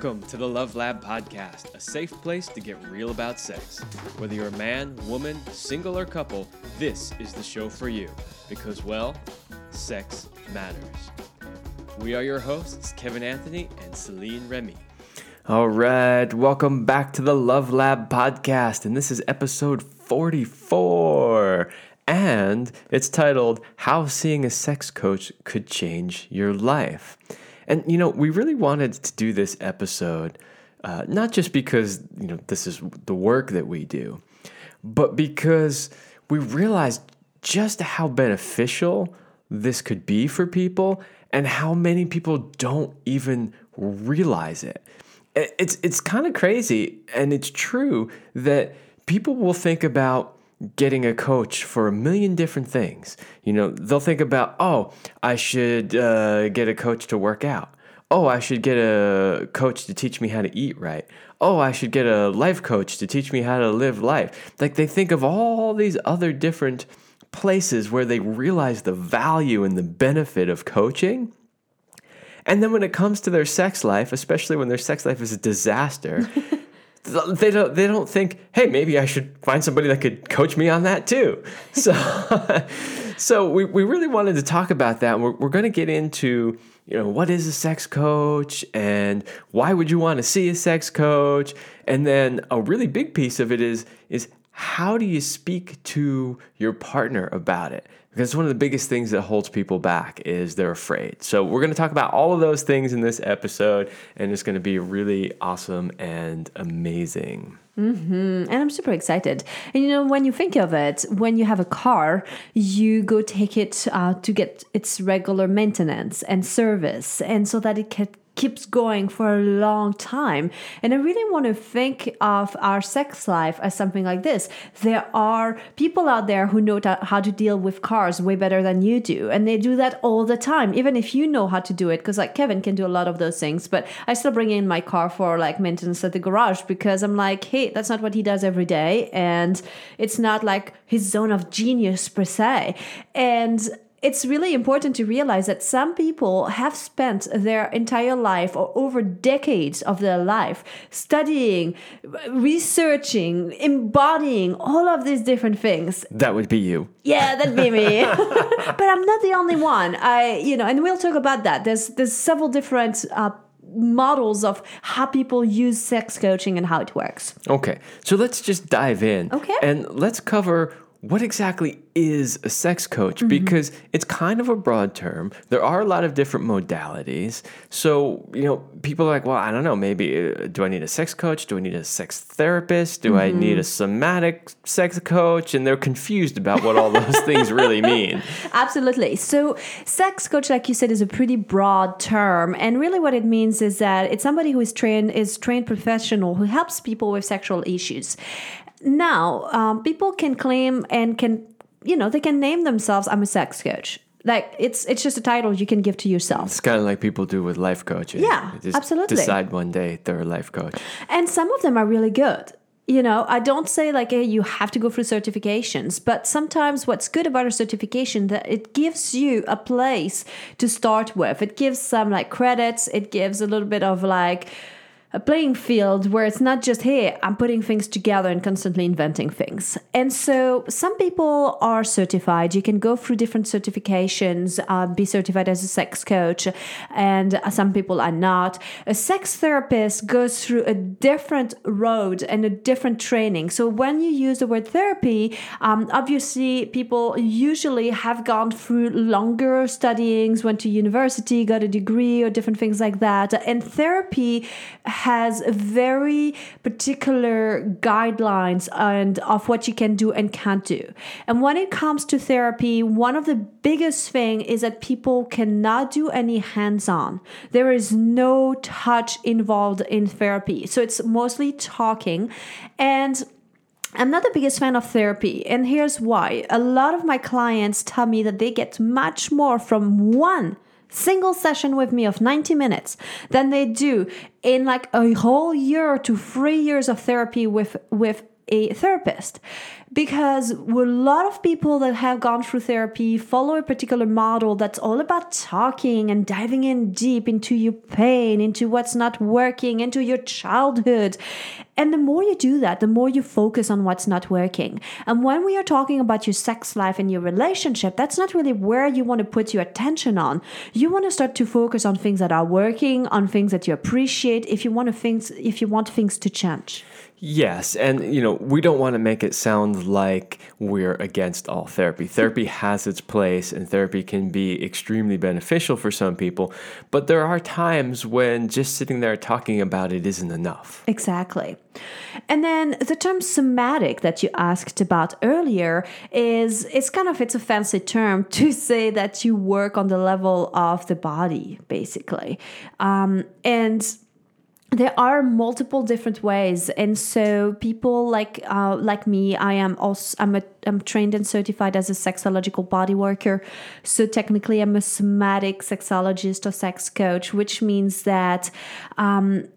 Welcome to the Love Lab Podcast, a safe place to get real about sex. Whether you're a man, woman, single, or couple, this is the show for you. Because, well, sex matters. We are your hosts, Kevin Anthony and Celine Remy. All right, welcome back to the Love Lab podcast, and this is episode 44. And it's titled How Seeing a Sex Coach Could Change Your Life. And, you know, we really wanted to do this episode, uh, not just because, you know, this is the work that we do, but because we realized just how beneficial this could be for people and how many people don't even realize it. It's, it's kind of crazy, and it's true that people will think about getting a coach for a million different things. You know, they'll think about, oh, I should uh, get a coach to work out. Oh, I should get a coach to teach me how to eat right. Oh, I should get a life coach to teach me how to live life. Like they think of all these other different places where they realize the value and the benefit of coaching. And then when it comes to their sex life, especially when their sex life is a disaster, they don't they don't think, hey, maybe I should find somebody that could coach me on that too. So so we, we really wanted to talk about that. We're, we're going to get into you know what is a sex coach and why would you want to see a sex coach and then a really big piece of it is is how do you speak to your partner about it because one of the biggest things that holds people back is they're afraid. So we're going to talk about all of those things in this episode, and it's going to be really awesome and amazing. Mm-hmm. And I'm super excited. And you know, when you think of it, when you have a car, you go take it uh, to get its regular maintenance and service, and so that it can keeps going for a long time. And I really want to think of our sex life as something like this. There are people out there who know how to deal with cars way better than you do. And they do that all the time, even if you know how to do it. Because, like, Kevin can do a lot of those things. But I still bring in my car for like maintenance at the garage because I'm like, hey, that's not what he does every day. And it's not like his zone of genius per se. And it's really important to realize that some people have spent their entire life or over decades of their life studying, researching, embodying all of these different things. That would be you. Yeah, that'd be me. but I'm not the only one. I, you know, and we'll talk about that. There's there's several different uh, models of how people use sex coaching and how it works. Okay. So let's just dive in. Okay. And let's cover what exactly is a sex coach? Mm-hmm. Because it's kind of a broad term. There are a lot of different modalities. So, you know, people are like, well, I don't know, maybe uh, do I need a sex coach? Do I need a sex therapist? Do mm-hmm. I need a somatic sex coach? And they're confused about what all those things really mean. Absolutely. So, sex coach, like you said, is a pretty broad term. And really what it means is that it's somebody who is trained, is trained professional who helps people with sexual issues. Now, um, people can claim and can, you know, they can name themselves, I'm a sex coach. Like it's it's just a title you can give to yourself. It's kind of like people do with life coaches. Yeah, absolutely. Decide one day they're a life coach. And some of them are really good you know i don't say like hey, you have to go through certifications but sometimes what's good about a certification that it gives you a place to start with it gives some like credits it gives a little bit of like a playing field where it's not just, hey, I'm putting things together and constantly inventing things. And so some people are certified. You can go through different certifications, uh, be certified as a sex coach, and some people are not. A sex therapist goes through a different road and a different training. So when you use the word therapy, um, obviously people usually have gone through longer studyings, went to university, got a degree, or different things like that. And therapy has very particular guidelines and of what you can do and can't do. And when it comes to therapy, one of the biggest thing is that people cannot do any hands-on. There is no touch involved in therapy. So it's mostly talking and I'm not the biggest fan of therapy, and here's why. A lot of my clients tell me that they get much more from one single session with me of 90 minutes than they do in like a whole year to three years of therapy with with a therapist because a lot of people that have gone through therapy follow a particular model that's all about talking and diving in deep into your pain, into what's not working, into your childhood. And the more you do that, the more you focus on what's not working. And when we are talking about your sex life and your relationship, that's not really where you want to put your attention on. You want to start to focus on things that are working, on things that you appreciate if you want to things if you want things to change. Yes, and you know, we don't want to make it sound like we're against all therapy. Therapy has its place and therapy can be extremely beneficial for some people, but there are times when just sitting there talking about it isn't enough. Exactly. And then the term somatic that you asked about earlier is it's kind of it's a fancy term to say that you work on the level of the body, basically. Um, and there are multiple different ways and so people like uh, like me i am also i'm a i'm trained and certified as a sexological body worker. So technically i'm a somatic sexologist or sex coach which means that um,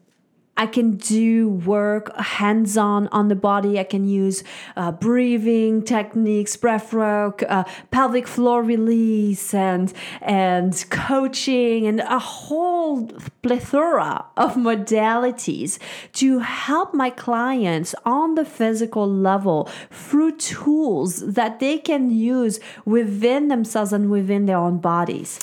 I can do work hands on on the body. I can use uh, breathing techniques, breath work, uh, pelvic floor release, and and coaching, and a whole plethora of modalities to help my clients on the physical level through tools that they can use within themselves and within their own bodies.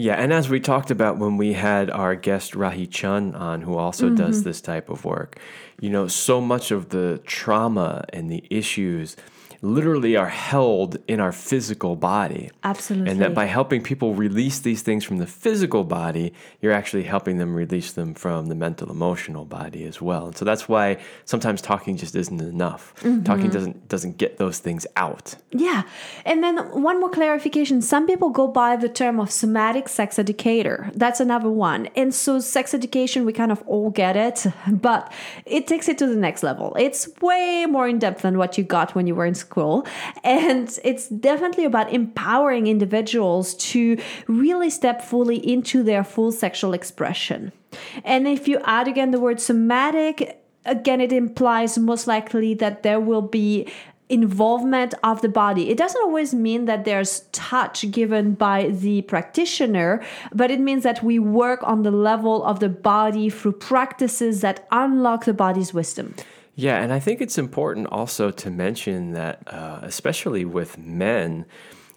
Yeah, and as we talked about when we had our guest Rahi Chun on, who also mm-hmm. does this type of work, you know, so much of the trauma and the issues literally are held in our physical body. Absolutely. And that by helping people release these things from the physical body, you're actually helping them release them from the mental emotional body as well. And so that's why sometimes talking just isn't enough. Mm-hmm. Talking doesn't doesn't get those things out. Yeah. And then one more clarification. Some people go by the term of somatic sex educator. That's another one. And so sex education we kind of all get it, but it takes it to the next level. It's way more in depth than what you got when you were in school school. And it's definitely about empowering individuals to really step fully into their full sexual expression. And if you add again the word somatic, again, it implies most likely that there will be involvement of the body. It doesn't always mean that there's touch given by the practitioner, but it means that we work on the level of the body through practices that unlock the body's wisdom. Yeah, and I think it's important also to mention that, uh, especially with men,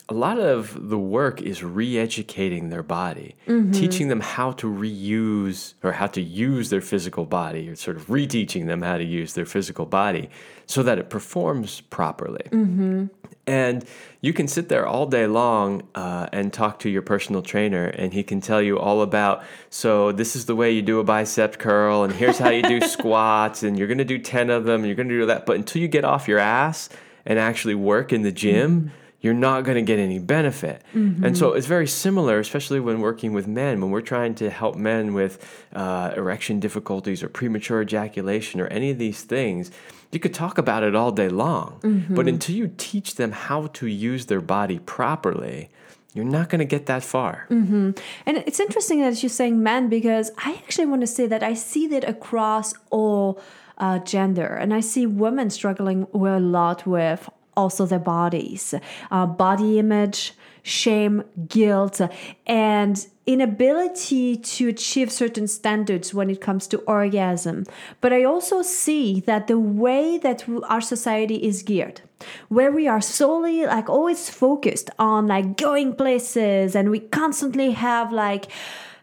a lot of the work is re-educating their body, mm-hmm. teaching them how to reuse or how to use their physical body, or sort of reteaching them how to use their physical body so that it performs properly. Mm-hmm. And you can sit there all day long uh, and talk to your personal trainer, and he can tell you all about. So this is the way you do a bicep curl, and here's how you do squats, and you're gonna do ten of them, and you're gonna do that. But until you get off your ass and actually work in the gym. Mm-hmm you're not going to get any benefit. Mm-hmm. And so it's very similar, especially when working with men, when we're trying to help men with uh, erection difficulties or premature ejaculation or any of these things. You could talk about it all day long, mm-hmm. but until you teach them how to use their body properly, you're not going to get that far. Mm-hmm. And it's interesting that you're saying men because I actually want to say that I see that across all uh, gender, and I see women struggling a lot with also their bodies, uh, body image, shame, guilt, and inability to achieve certain standards when it comes to orgasm. But I also see that the way that our society is geared, where we are solely like always focused on like going places and we constantly have like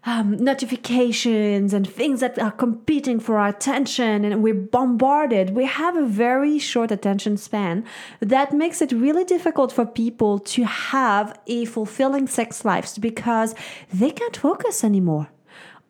um, notifications and things that are competing for our attention and we're bombarded. We have a very short attention span that makes it really difficult for people to have a fulfilling sex lives because they can't focus anymore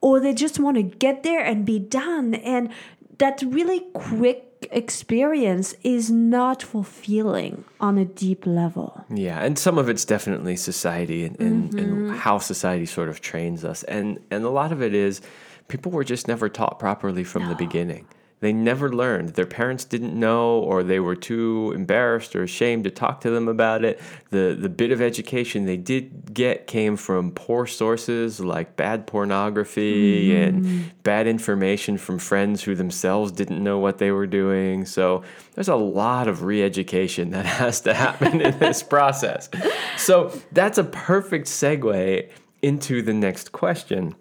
or they just want to get there and be done and that really quick experience is not fulfilling on a deep level. Yeah, and some of it's definitely society and, and, mm-hmm. and, how society sort of trains us. And and a lot of it is people were just never taught properly from no. the beginning. They never learned. Their parents didn't know, or they were too embarrassed or ashamed to talk to them about it. The, the bit of education they did get came from poor sources like bad pornography and hmm. bad information from friends who themselves didn't know what they were doing. So there's a lot of re education that has to happen in this process. So that's a perfect segue into the next question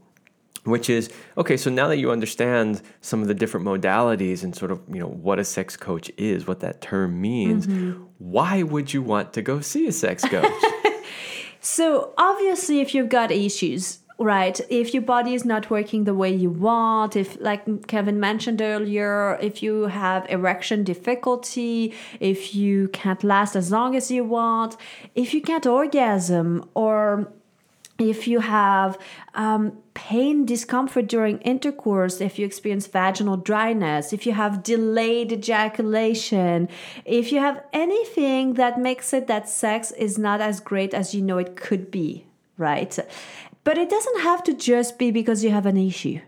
which is okay so now that you understand some of the different modalities and sort of you know what a sex coach is what that term means mm-hmm. why would you want to go see a sex coach So obviously, if you've got issues, right? If your body is not working the way you want, if, like Kevin mentioned earlier, if you have erection difficulty, if you can't last as long as you want, if you can't orgasm, or if you have um, pain, discomfort during intercourse, if you experience vaginal dryness, if you have delayed ejaculation, if you have anything that makes it that sex is not as great as you know it could be, right? But it doesn't have to just be because you have an issue.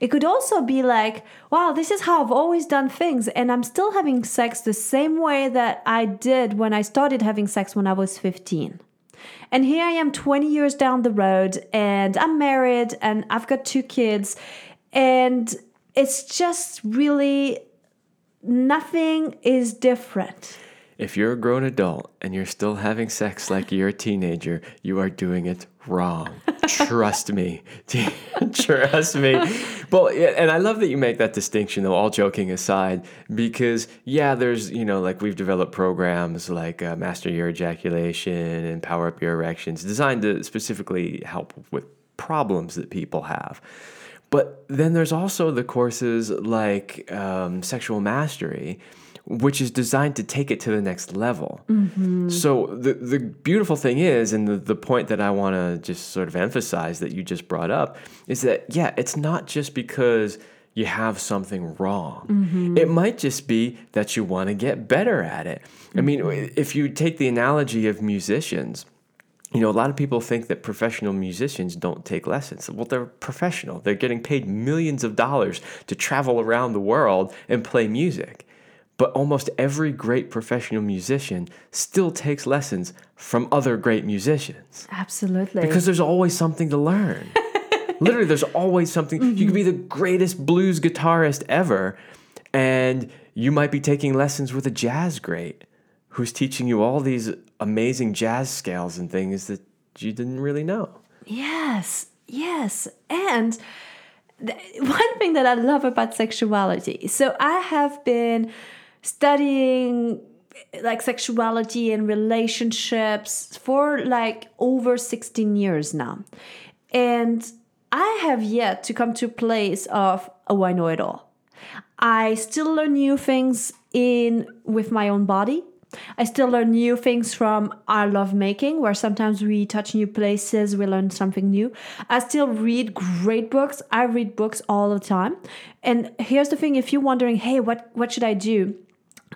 It could also be like, wow, this is how I've always done things, and I'm still having sex the same way that I did when I started having sex when I was 15. And here I am 20 years down the road, and I'm married, and I've got two kids, and it's just really nothing is different. if you're a grown adult and you're still having sex like you're a teenager you are doing it wrong. Trust me trust me. Well and i love that you make that distinction though all joking aside because yeah there's you know like we've developed programs like uh, master your ejaculation and power up your erections designed to specifically help with problems that people have. But then there's also the courses like um, sexual mastery, which is designed to take it to the next level. Mm-hmm. So the the beautiful thing is, and the, the point that I want to just sort of emphasize that you just brought up is that yeah, it's not just because you have something wrong. Mm-hmm. It might just be that you want to get better at it. I mean, mm-hmm. if you take the analogy of musicians, you know, a lot of people think that professional musicians don't take lessons. Well, they're professional. They're getting paid millions of dollars to travel around the world and play music. But almost every great professional musician still takes lessons from other great musicians Absolutely. because there's always something to learn. Literally, there's always something. You could be mm-hmm. the greatest blues guitarist ever, and you might be taking lessons with a jazz great who's teaching you all these amazing jazz scales and things that you didn't really know. Yes, yes. And th- one thing that I love about sexuality so I have been studying like sexuality and relationships for like over 16 years now. And I have yet to come to a place of, oh, I know it all. I still learn new things in with my own body. I still learn new things from our lovemaking, where sometimes we touch new places, we learn something new. I still read great books. I read books all the time. And here's the thing: if you're wondering, hey, what what should I do?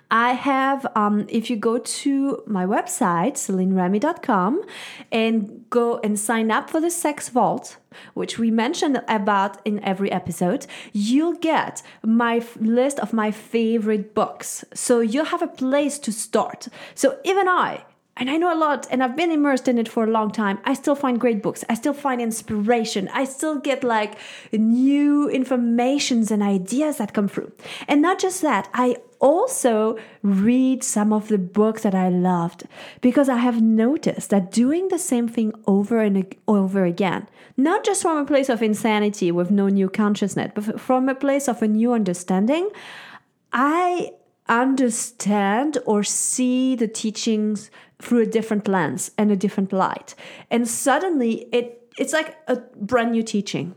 I have, um, if you go to my website, CelineRemy.com, and go and sign up for the Sex Vault, which we mentioned about in every episode, you'll get my f- list of my favorite books. So you'll have a place to start. So even I, and I know a lot and I've been immersed in it for a long time. I still find great books. I still find inspiration. I still get like new informations and ideas that come through. And not just that, I also read some of the books that I loved because I have noticed that doing the same thing over and over again, not just from a place of insanity with no new consciousness, but from a place of a new understanding, I understand or see the teachings through a different lens and a different light. And suddenly it it's like a brand new teaching.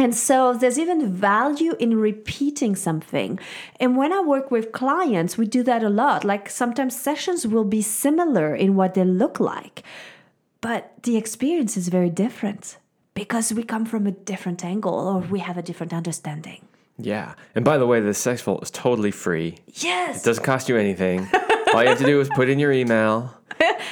And so there's even value in repeating something. And when I work with clients, we do that a lot. Like sometimes sessions will be similar in what they look like, but the experience is very different because we come from a different angle or we have a different understanding. Yeah. And by the way, the Sex Vault is totally free. Yes. It doesn't cost you anything. All you have to do is put in your email.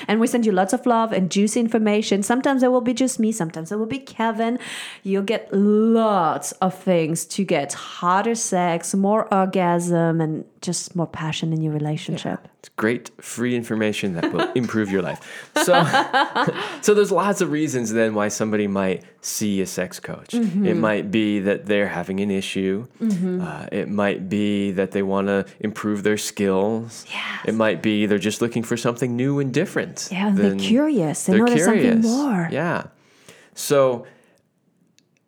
And we send you lots of love and juicy information. Sometimes it will be just me, sometimes it will be Kevin. You'll get lots of things to get hotter sex, more orgasm, and just more passion in your relationship. It's great free information that will improve your life. So, so there's lots of reasons then why somebody might see a sex coach. Mm-hmm. It might be that they're having an issue. Uh, it might be that they want to improve their skills. Yes. It might be they're just looking for something new and different. Yeah, they're curious. They they're know there's something curious. more. Yeah. So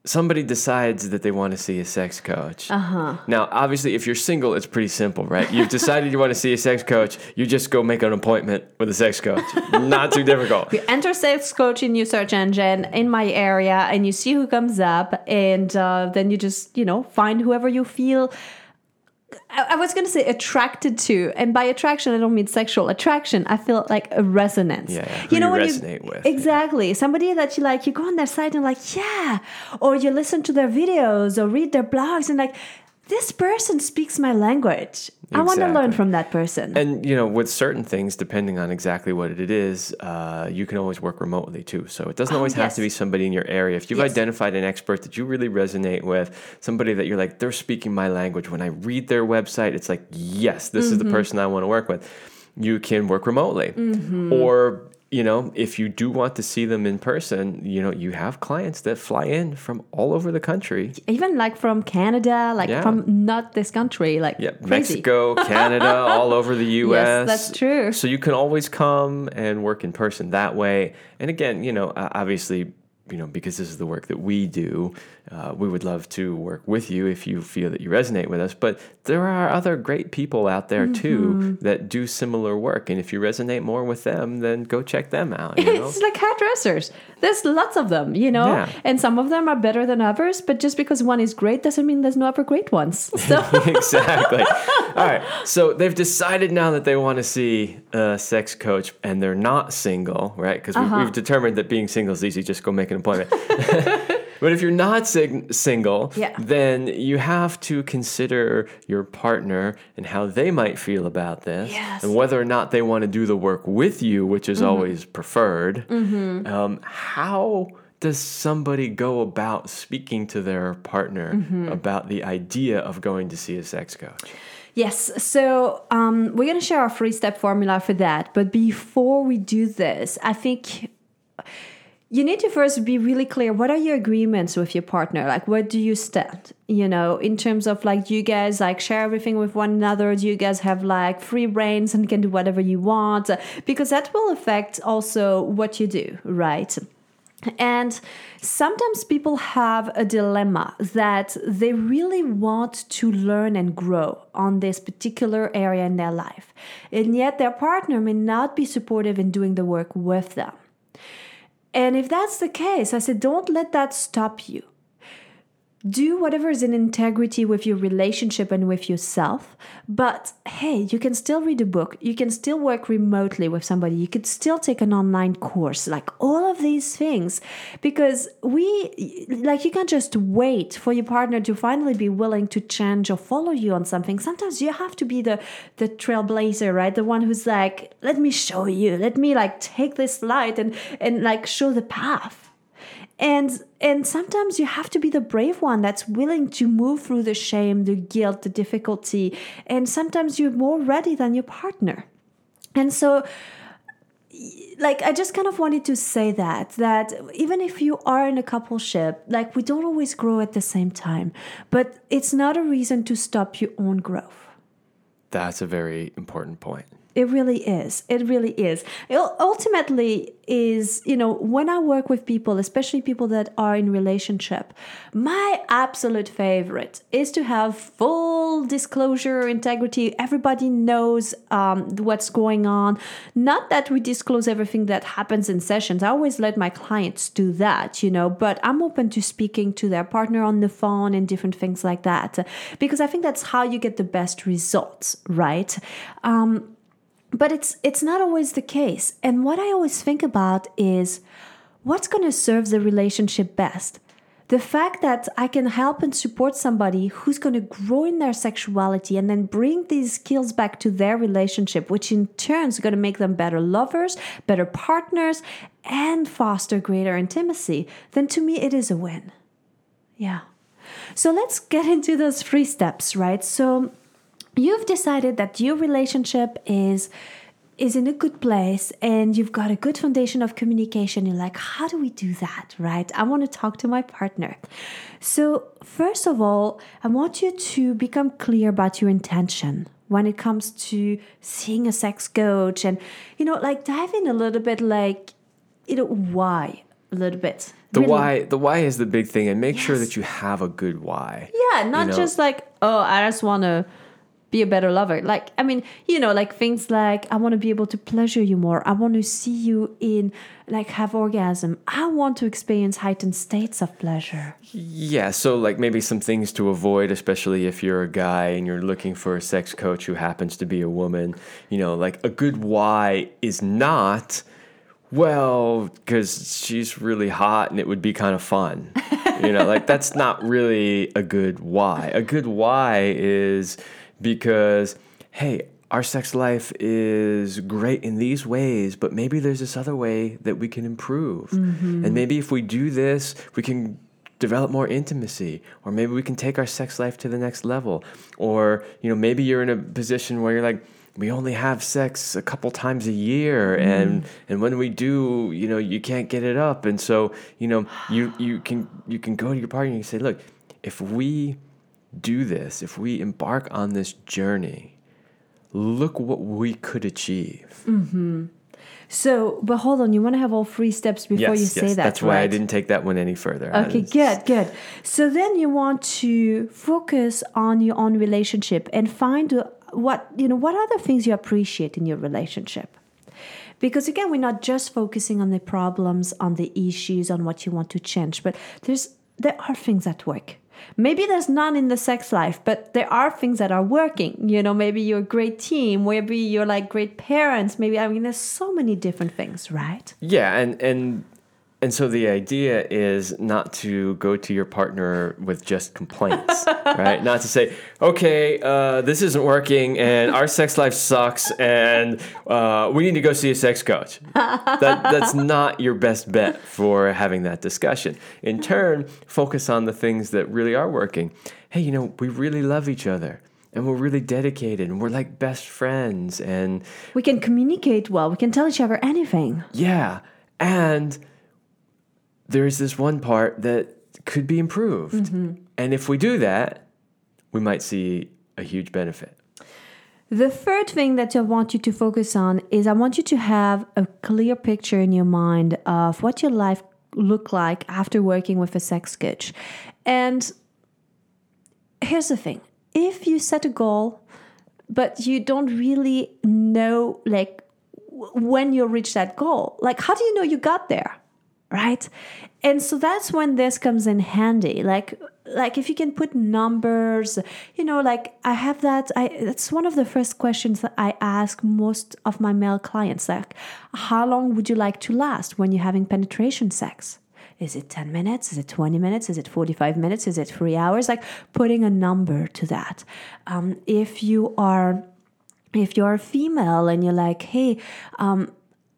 somebody decides that they want to see a sex coach. Uh-huh. Now, obviously, if you're single, it's pretty simple, right? You've decided you want to see a sex coach. You just go make an appointment with a sex coach. Not too difficult. You enter sex coach in your search engine in my area and you see who comes up and uh, then you just you know find whoever you feel I, was going to say attracted to and by attraction i don't mean sexual attraction. I feel like a resonance. Yeah, yeah, you when resonate with, yeah. exactly. Somebody that you like you go on their site and like yeah. Or you listen to their videos or read their blogs and like this person speaks my language i want to learn from that person And you know, with certain things, depending on exactly what it is, uh, you can always work remotely too. So it doesn't Oh, always have yes. to be somebody in your area. If you've Yes. identified an expert that you really resonate with, somebody that you're like, they're speaking my language. When I read their website, it's like, yes, this Mm-hmm. is the person I want to work with. You can work remotely, Mm-hmm. or you know, if you do want to see them in person, you know, you have clients that fly in from all over the country. even like from canada like Yeah. from not this country like Yeah, crazy. Mexico, Canada, all over the U.S. that's true. So you can always come and work in person that way. And again, you know, obviously, you know, because this is the work that we do, uh, we would love to work with you if you feel that you resonate with us. But there are other great people out there Mm-hmm. too that do similar work, and if you resonate more with them, then go check them out. You know? It's like hairdressers. There's lots of them, you know, Yeah. and some of them are better than others. But just because one is great doesn't mean there's no other great ones. So exactly. All right. So they've decided now that they want to see a sex coach and they're not single, right? Because Uh-huh. we've, we've determined that being single is easy. Just go make an appointment. but if you're not sing- single, Yeah. then you have to consider your partner and how they might feel about this Yes. and whether or not they want to do the work with you, which is always preferred. Um, how does somebody go about speaking to their partner about the idea of going to see a sex coach? Yes, so um, we're going to share our three step formula for that. But before we do this, I think you need to first be really clear what are your agreements with your partner? Like, where do you stand? You know, in terms of like, do you guys like share everything with one another? Do you guys have like free reigns and can do whatever you want? Because that will affect also what you do, right? And sometimes people have a dilemma that they really want to learn and grow on this particular area in their life. And yet their partner may not be supportive in doing the work with them. And if that's the case, I said, don't let that stop you do whatever is in integrity with your relationship and with yourself. But hey, you can still read a book. You can still work remotely with somebody. You could still take an online course, like all of these things. Because we, like, you can't just wait for your partner to finally be willing to change or follow you on something. Sometimes you have to be the, the trailblazer, right? The one who's like, let me show you, let me like take this light and, and like show the path and and sometimes you have to be the brave one that's willing to move through the shame the guilt the difficulty and sometimes you're more ready than your partner and so like i just kind of wanted to say that that even if you are in a coupleship like we don't always grow at the same time but it's not a reason to stop your own growth That's a very important point. It really is. It really is. It ultimately is, you know, when I work with people, especially people that are in relationship, my absolute favorite is to have full disclosure, integrity. Everybody knows um, what's going on. Not that we disclose everything that happens in sessions. I always let my clients do that, you know, but I'm open to speaking to their partner on the phone and different things like that because I think that's how you get the best results, right? Um, but it's it's not always the case and what i always think about is what's going to serve the relationship best the fact that I can help and support somebody who's going to grow in their sexuality and then bring these skills back to their relationship, which in turn is going to make them better lovers, better partners, and foster greater intimacy, then to me it is a win. Yeah. So let's get into those three steps, right? So you've decided that your relationship is is in a good place and you've got a good foundation of communication. You're like how do we do that right? I want to talk to my partner. So first of all i want you to become clear about your intention when it comes to seeing a sex coach and you know like dive in a little bit like you know why a little bit. The Really- why the why is the big thing and make sure that you have a good why. Yeah, not know? just like, oh, I just want to be a better lover. Like, I mean, you know, like things like, I want to be able to pleasure you more. I want to see you in, like, have orgasm. I want to experience heightened states of pleasure. Yeah, so like maybe some things to avoid, especially if you're a guy and you're looking for a sex coach who happens to be a woman. You know, like a good why is not, well, because she's really hot and it would be kind of fun. you know, like that's not really a good why. A good why is because, hey, our sex life is great in these ways, but maybe there's this other way that we can improve. Mm-hmm. And maybe if we do this, we can develop more intimacy or maybe we can take our sex life to the next level. Or you know maybe you're in a position where you're like we only have sex a couple times a year mm-hmm. and and when we do you know you can't get it up. And so you know you you can you can go to your partner and you say look if we do this if we embark on this journey look what we could achieve mm-hmm. So, but hold on, you want to have all three steps before you say that. that's why I didn't take that one any further. Okay, good, good. So then you want to focus on your own relationship and find what, you know, what other things you appreciate in your relationship. Because again, we're not just focusing on the problems, on the issues, on what you want to change, but there's there are things at work. Maybe there's none in the sex life, but there are things that are working. You know, maybe you're a great team, maybe you're like great parents, maybe I mean there's so many different things, right? Yeah, and and and so the idea is not to go to your partner with just complaints, right? Not to say, okay, uh, this isn't working, and our sex life sucks, and uh, we need to go see a sex coach. That that's not your best bet for having that discussion. In turn, focus on the things that really are working. Hey, you know, we really love each other. And we're really dedicated, and we're like best friends, and We can communicate well, we can tell each other anything. yeah. And there's this one part that could be improved. Mm-hmm. And if we do that, we might see a huge benefit. The third thing that I want you to focus on is I want you to have a clear picture in your mind of what your life look like after working with a sex coach. And here's the thing. If you set a goal but you don't really know like when you'll reach that goal, like how do you know you got there? Right and so that's when this comes in handy like like if you can put numbers you know like i have that i that's one of the first questions that i ask most of my male clients like how long would you like to last when you're having penetration sex is it 10 minutes? Is it 20 minutes? Is it 45 minutes? Is it three hours? Like putting a number to that. Um, if you are if you're a female and you're like, hey, um,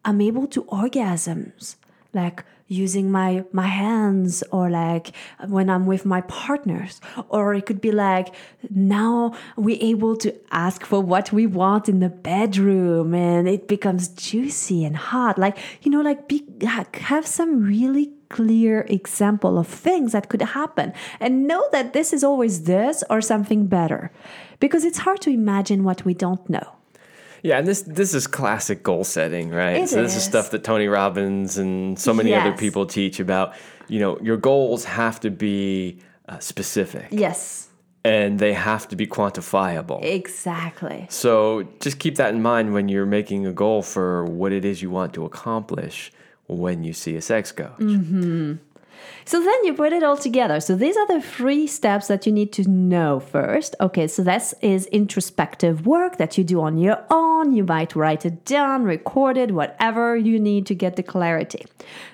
I'm able to orgasms, like using my my hands or like when I'm with my partners. Or it could be like now we're able to ask for what we want in the bedroom and it becomes juicy and hot. Like, you know, like be, have some really clear example of things that could happen and know that this is always this or something better because it's hard to imagine what we don't know. Yeah, and this this is classic goal setting, right? It so this is is. stuff that Tony Robbins and so many other people teach about. You know, your goals have to be uh, specific Yes, and they have to be quantifiable. exactly. So just keep that in mind when you're making a goal for what it is you want to accomplish when you see a sex coach. So then you put it all together. So these are the three steps that you need to know first. Okay, so this is introspective work that you do on your own. You might write it down, record it, whatever you need to get the clarity.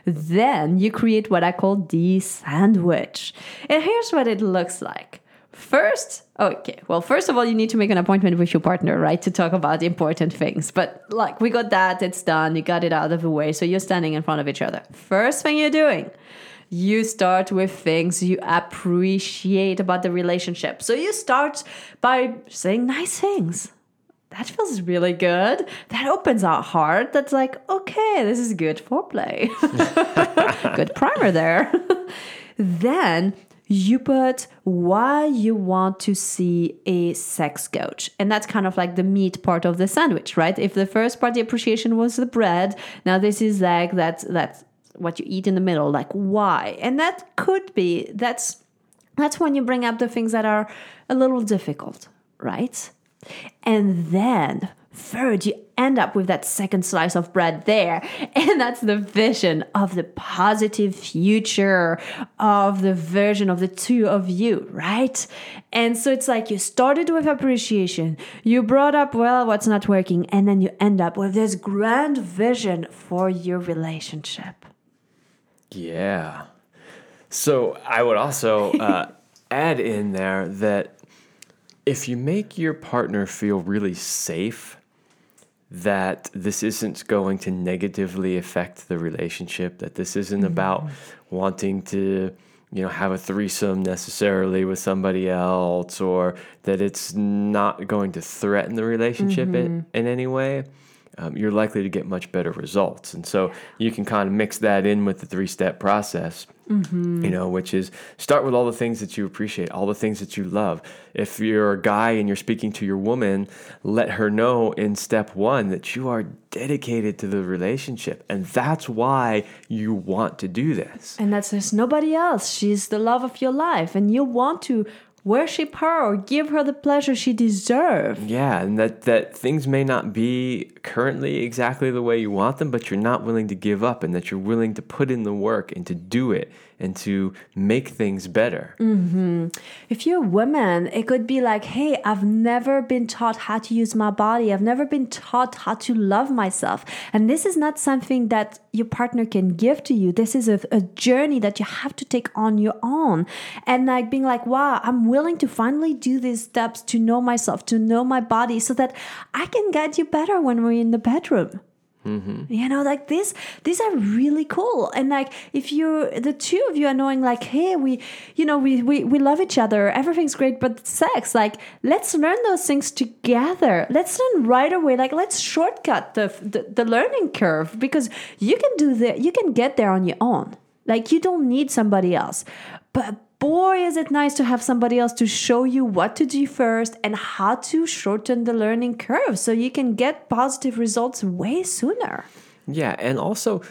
Then you create what I call the sandwich. And here's what it looks like. First, okay, well, first of all, you need to make an appointment with your partner, right, to talk about important things. But like, we got that, it's done, you got it out of the way, so you're standing in front of each other. First thing you're doing, you start with things you appreciate about the relationship. So you start by saying nice things. That feels really good. That opens our heart. That's like, okay, this is good foreplay. good primer there. then you put why you want to see a sex coach. And that's kind of like the meat part of the sandwich, right? If the first part, the appreciation was the bread, now this is like that that's what you eat in the middle, like why? And that could be that's that's when you bring up the things that are a little difficult, right? And then third, you end up with that second slice of bread there. And that's the vision of the positive future of the version of the two of you, right? And so it's like you started with appreciation, you brought up, well, what's not working, and then you end up with this grand vision for your relationship. Yeah. So I would also uh, add in there that if you make your partner feel really safe, that this isn't going to negatively affect the relationship, that this isn't mm-hmm. about wanting to you know have a threesome necessarily with somebody else or that it's not going to threaten the relationship mm-hmm. in, in any way um, you're likely to get much better results. And so you can kind of mix that in with the three step process, mm-hmm. you know, which is start with all the things that you appreciate, all the things that you love. If you're a guy and you're speaking to your woman, let her know in step one that you are dedicated to the relationship. And that's why you want to do this. And that's there's nobody else. She's the love of your life. And you want to worship her or give her the pleasure she deserves. Yeah, and that, that things may not be currently exactly the way you want them, but you're not willing to give up and that you're willing to put in the work and to do it and to make things better. Mm-hmm. If you're a woman, it could be like, hey, I've never been taught how to use my body. I've never been taught how to love myself. And this is not something that your partner can give to you. This is a, a journey that you have to take on your own. And like being like, wow, I'm willing to finally do these steps to know myself, to know my body, so that I can get you better when we're in the bedroom. Mm-hmm. You know, like this, these are really cool. And like, if you, the two of you are knowing, like, hey, we, you know, we, we, we love each other, everything's great, but sex, like, let's learn those things together. Let's learn right away. Like, let's shortcut the, the, the learning curve because you can do that, you can get there on your own. Like, you don't need somebody else. But boy, is it nice to have somebody else to show you what to do first and how to shorten the learning curve so you can get positive results way sooner. Yeah, and also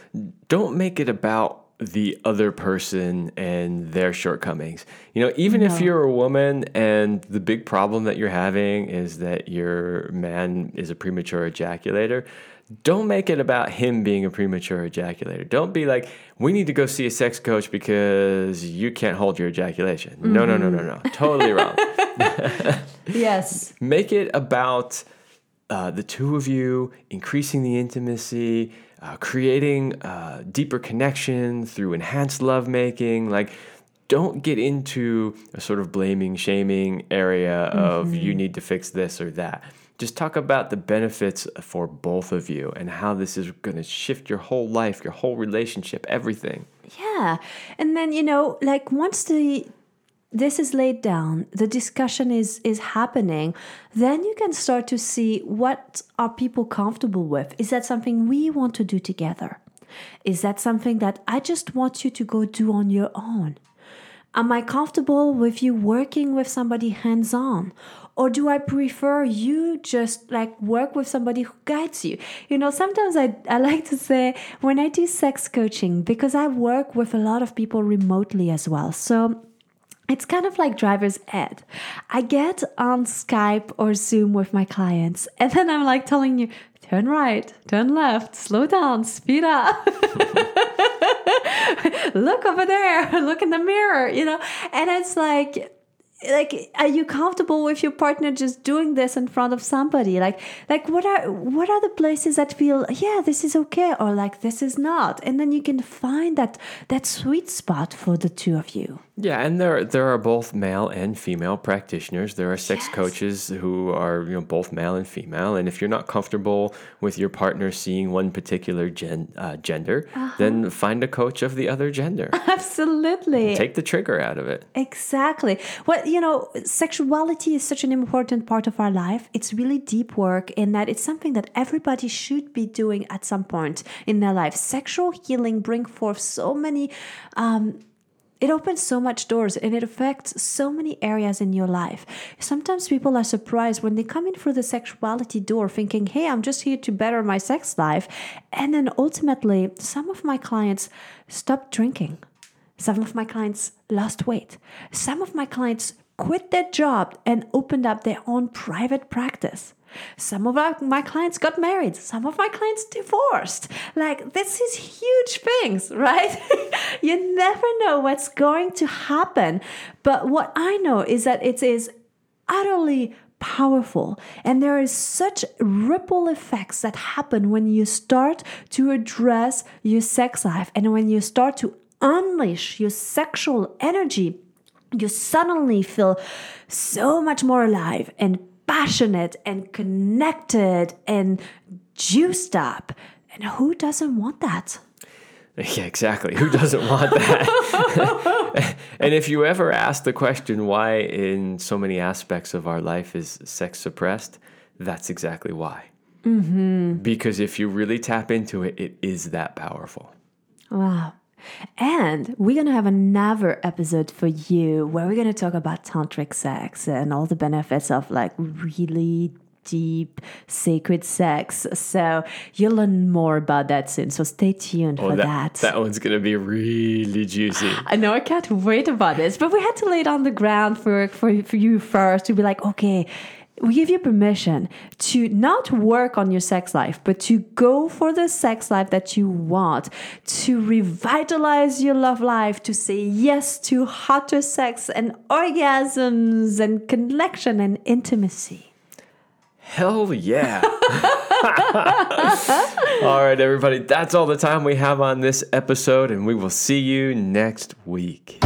don't make it about the other person and their shortcomings. You know, even no. if you're a woman and the big problem that you're having is that your man is a premature ejaculator, don't make it about him being a premature ejaculator. Don't be like, we need to go see a sex coach because you can't hold your ejaculation. Mm-hmm. No, no, no, no, no. Totally wrong. yes. Make it about uh, the two of you increasing the intimacy, uh, creating uh, deeper connection through enhanced lovemaking. Like, don't get into a sort of blaming, shaming area of mm-hmm. you need to fix this or that just talk about the benefits for both of you and how this is going to shift your whole life, your whole relationship, everything. Yeah. And then, you know, like once the this is laid down, the discussion is is happening, then you can start to see what are people comfortable with? Is that something we want to do together? Is that something that I just want you to go do on your own? Am I comfortable with you working with somebody hands on? or do i prefer you just like work with somebody who guides you you know sometimes i, I like to say when i do sex coaching because i work with a lot of people remotely as well so it's kind of like driver's ed. I get on Skype or Zoom with my clients, and then I'm like telling you, turn right, turn left, slow down, speed up. look over there, look in the mirror, you know? And it's like, like are you comfortable with your partner just doing this in front of somebody like like what are what are the places that feel yeah this is okay or like this is not and then you can find that that sweet spot for the two of you Yeah, and there there are both male and female practitioners. There are sex Yes. coaches who are you know both male and female. And if you're not comfortable with your partner seeing one particular gen, uh, gender, then find a coach of the other gender. absolutely Take the trigger out of it. Exactly. Well, you know, sexuality is such an important part of our life. It's really deep work in that it's something that everybody should be doing at some point in their life. Sexual healing bring forth so many um it opens so much doors and it affects so many areas in your life. Sometimes people are surprised when they come in through the sexuality door thinking, hey, I'm just here to better my sex life. And then ultimately, some of my clients stopped drinking. Some of my clients lost weight. Some of my clients quit their job and opened up their own private practice. Some of our, my clients got married. Some of my clients divorced. Like, this is huge things, right? you never know what's going to happen. But what I know is that it is utterly powerful and there is such ripple effects that happen when you start to address your sex life and when you start to unleash your sexual energy you suddenly feel so much more alive and passionate and connected and juiced up and who doesn't want that Yeah, exactly. Who doesn't want that? and if you ever ask the question why, in so many aspects of our life, is sex suppressed, that's exactly why. Mm-hmm. Because if you really tap into it, it is that powerful. Wow. And we're going to have another episode for you where we're going to talk about tantric sex and all the benefits of like really deep sacred sex. So you'll learn more about that soon. So stay tuned oh, for Oh, that, that. that one's going to be really juicy. I know I can't wait about this, but we had to lay it on the ground for, for, for you first to be like, okay, we give you permission to not work on your sex life, but to go for the sex life that you want, to revitalize your love life, to say yes to hotter sex and orgasms and connection and intimacy. Hell yeah. all right, everybody. That's all the time we have on this episode, and we will see you next week.